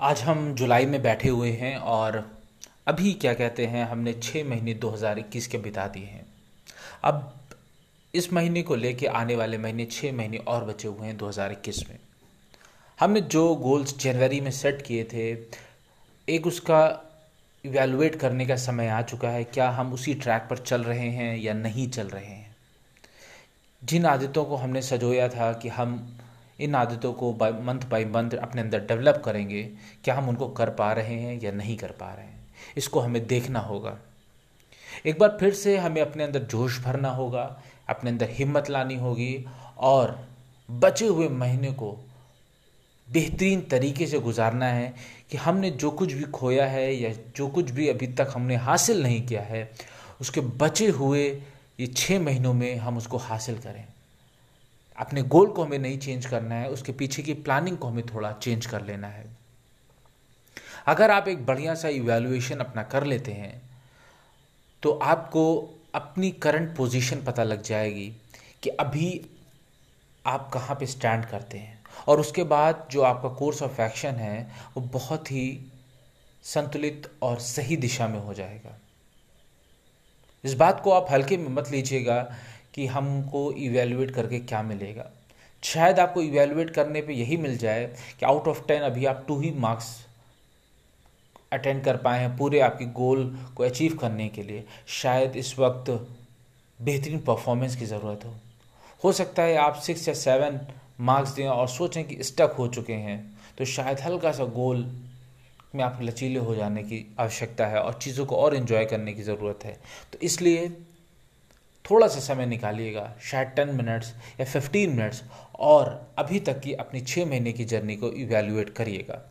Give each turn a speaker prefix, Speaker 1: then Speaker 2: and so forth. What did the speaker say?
Speaker 1: आज हम जुलाई में बैठे हुए हैं और अभी क्या कहते हैं, हमने छः महीने 2021 के बिता दिए हैं। अब इस महीने को लेके आने वाले महीने छः महीने और बचे हुए हैं 2021 में। हमने जो गोल्स जनवरी में सेट किए थे, एक उसका इवेलुएट करने का समय आ चुका है, क्या हम उसी ट्रैक पर चल रहे हैं या नहीं चल रहे हैं। जिन आदतों को हमने सजोया था कि हम इन आदतों को मंथ बाय मंथ अपने अंदर डेवलप करेंगे, क्या हम उनको कर पा रहे हैं या नहीं कर पा रहे हैं। इसको हमें देखना होगा। एक बार फिर से हमें अपने अंदर जोश भरना होगा, अपने अंदर हिम्मत लानी होगी और बचे हुए महीने को बेहतरीन तरीके से गुजारना है कि हमने जो कुछ भी खोया है या जो कुछ भी अभी तक हमने हासिल नहीं किया है, उसके बचे हुए ये छः महीनों में हम उसको हासिल करें। अपने गोल को हमें नहीं चेंज करना है, उसके पीछे की प्लानिंग को हमें थोड़ा चेंज कर लेना है। अगर आप एक बढ़िया सा इवेल्युएशन अपना कर लेते हैं तो आपको अपनी करंट पोजीशन पता लग जाएगी कि अभी आप कहाँ पे स्टैंड करते हैं। और उसके बाद जो आपका कोर्स ऑफ़ एक्शन है, वो बहुत ही संतुलित और सही दिशा में हो जाएगा। इस बात को आप हल्के में मत लीजिएगा कि हमको इवेलुएट करके क्या मिलेगा। शायद आपको इवेलुएट करने पे यही मिल जाए कि आउट ऑफ़ टेन अभी आप टू ही मार्क्स अटेंड कर पाए हैं पूरे आपके गोल को अचीव करने के लिए। शायद इस वक्त बेहतरीन परफॉर्मेंस की ज़रूरत हो। हो सकता है आप सिक्स या सेवन मार्क्स दें और सोचें कि स्टक हो चुके हैं। तो शायद हल्का सा गोल में आप लचीले हो जाने की आवश्यकता है और चीज़ों को और इन्जॉय करने की ज़रूरत है। तो इसलिए थोड़ा सा समय निकालिएगा, शायद टेन मिनट्स या फिफ्टीन मिनट्स, और अभी तक की अपनी छः महीने की जर्नी को इवेल्यूएट करिएगा।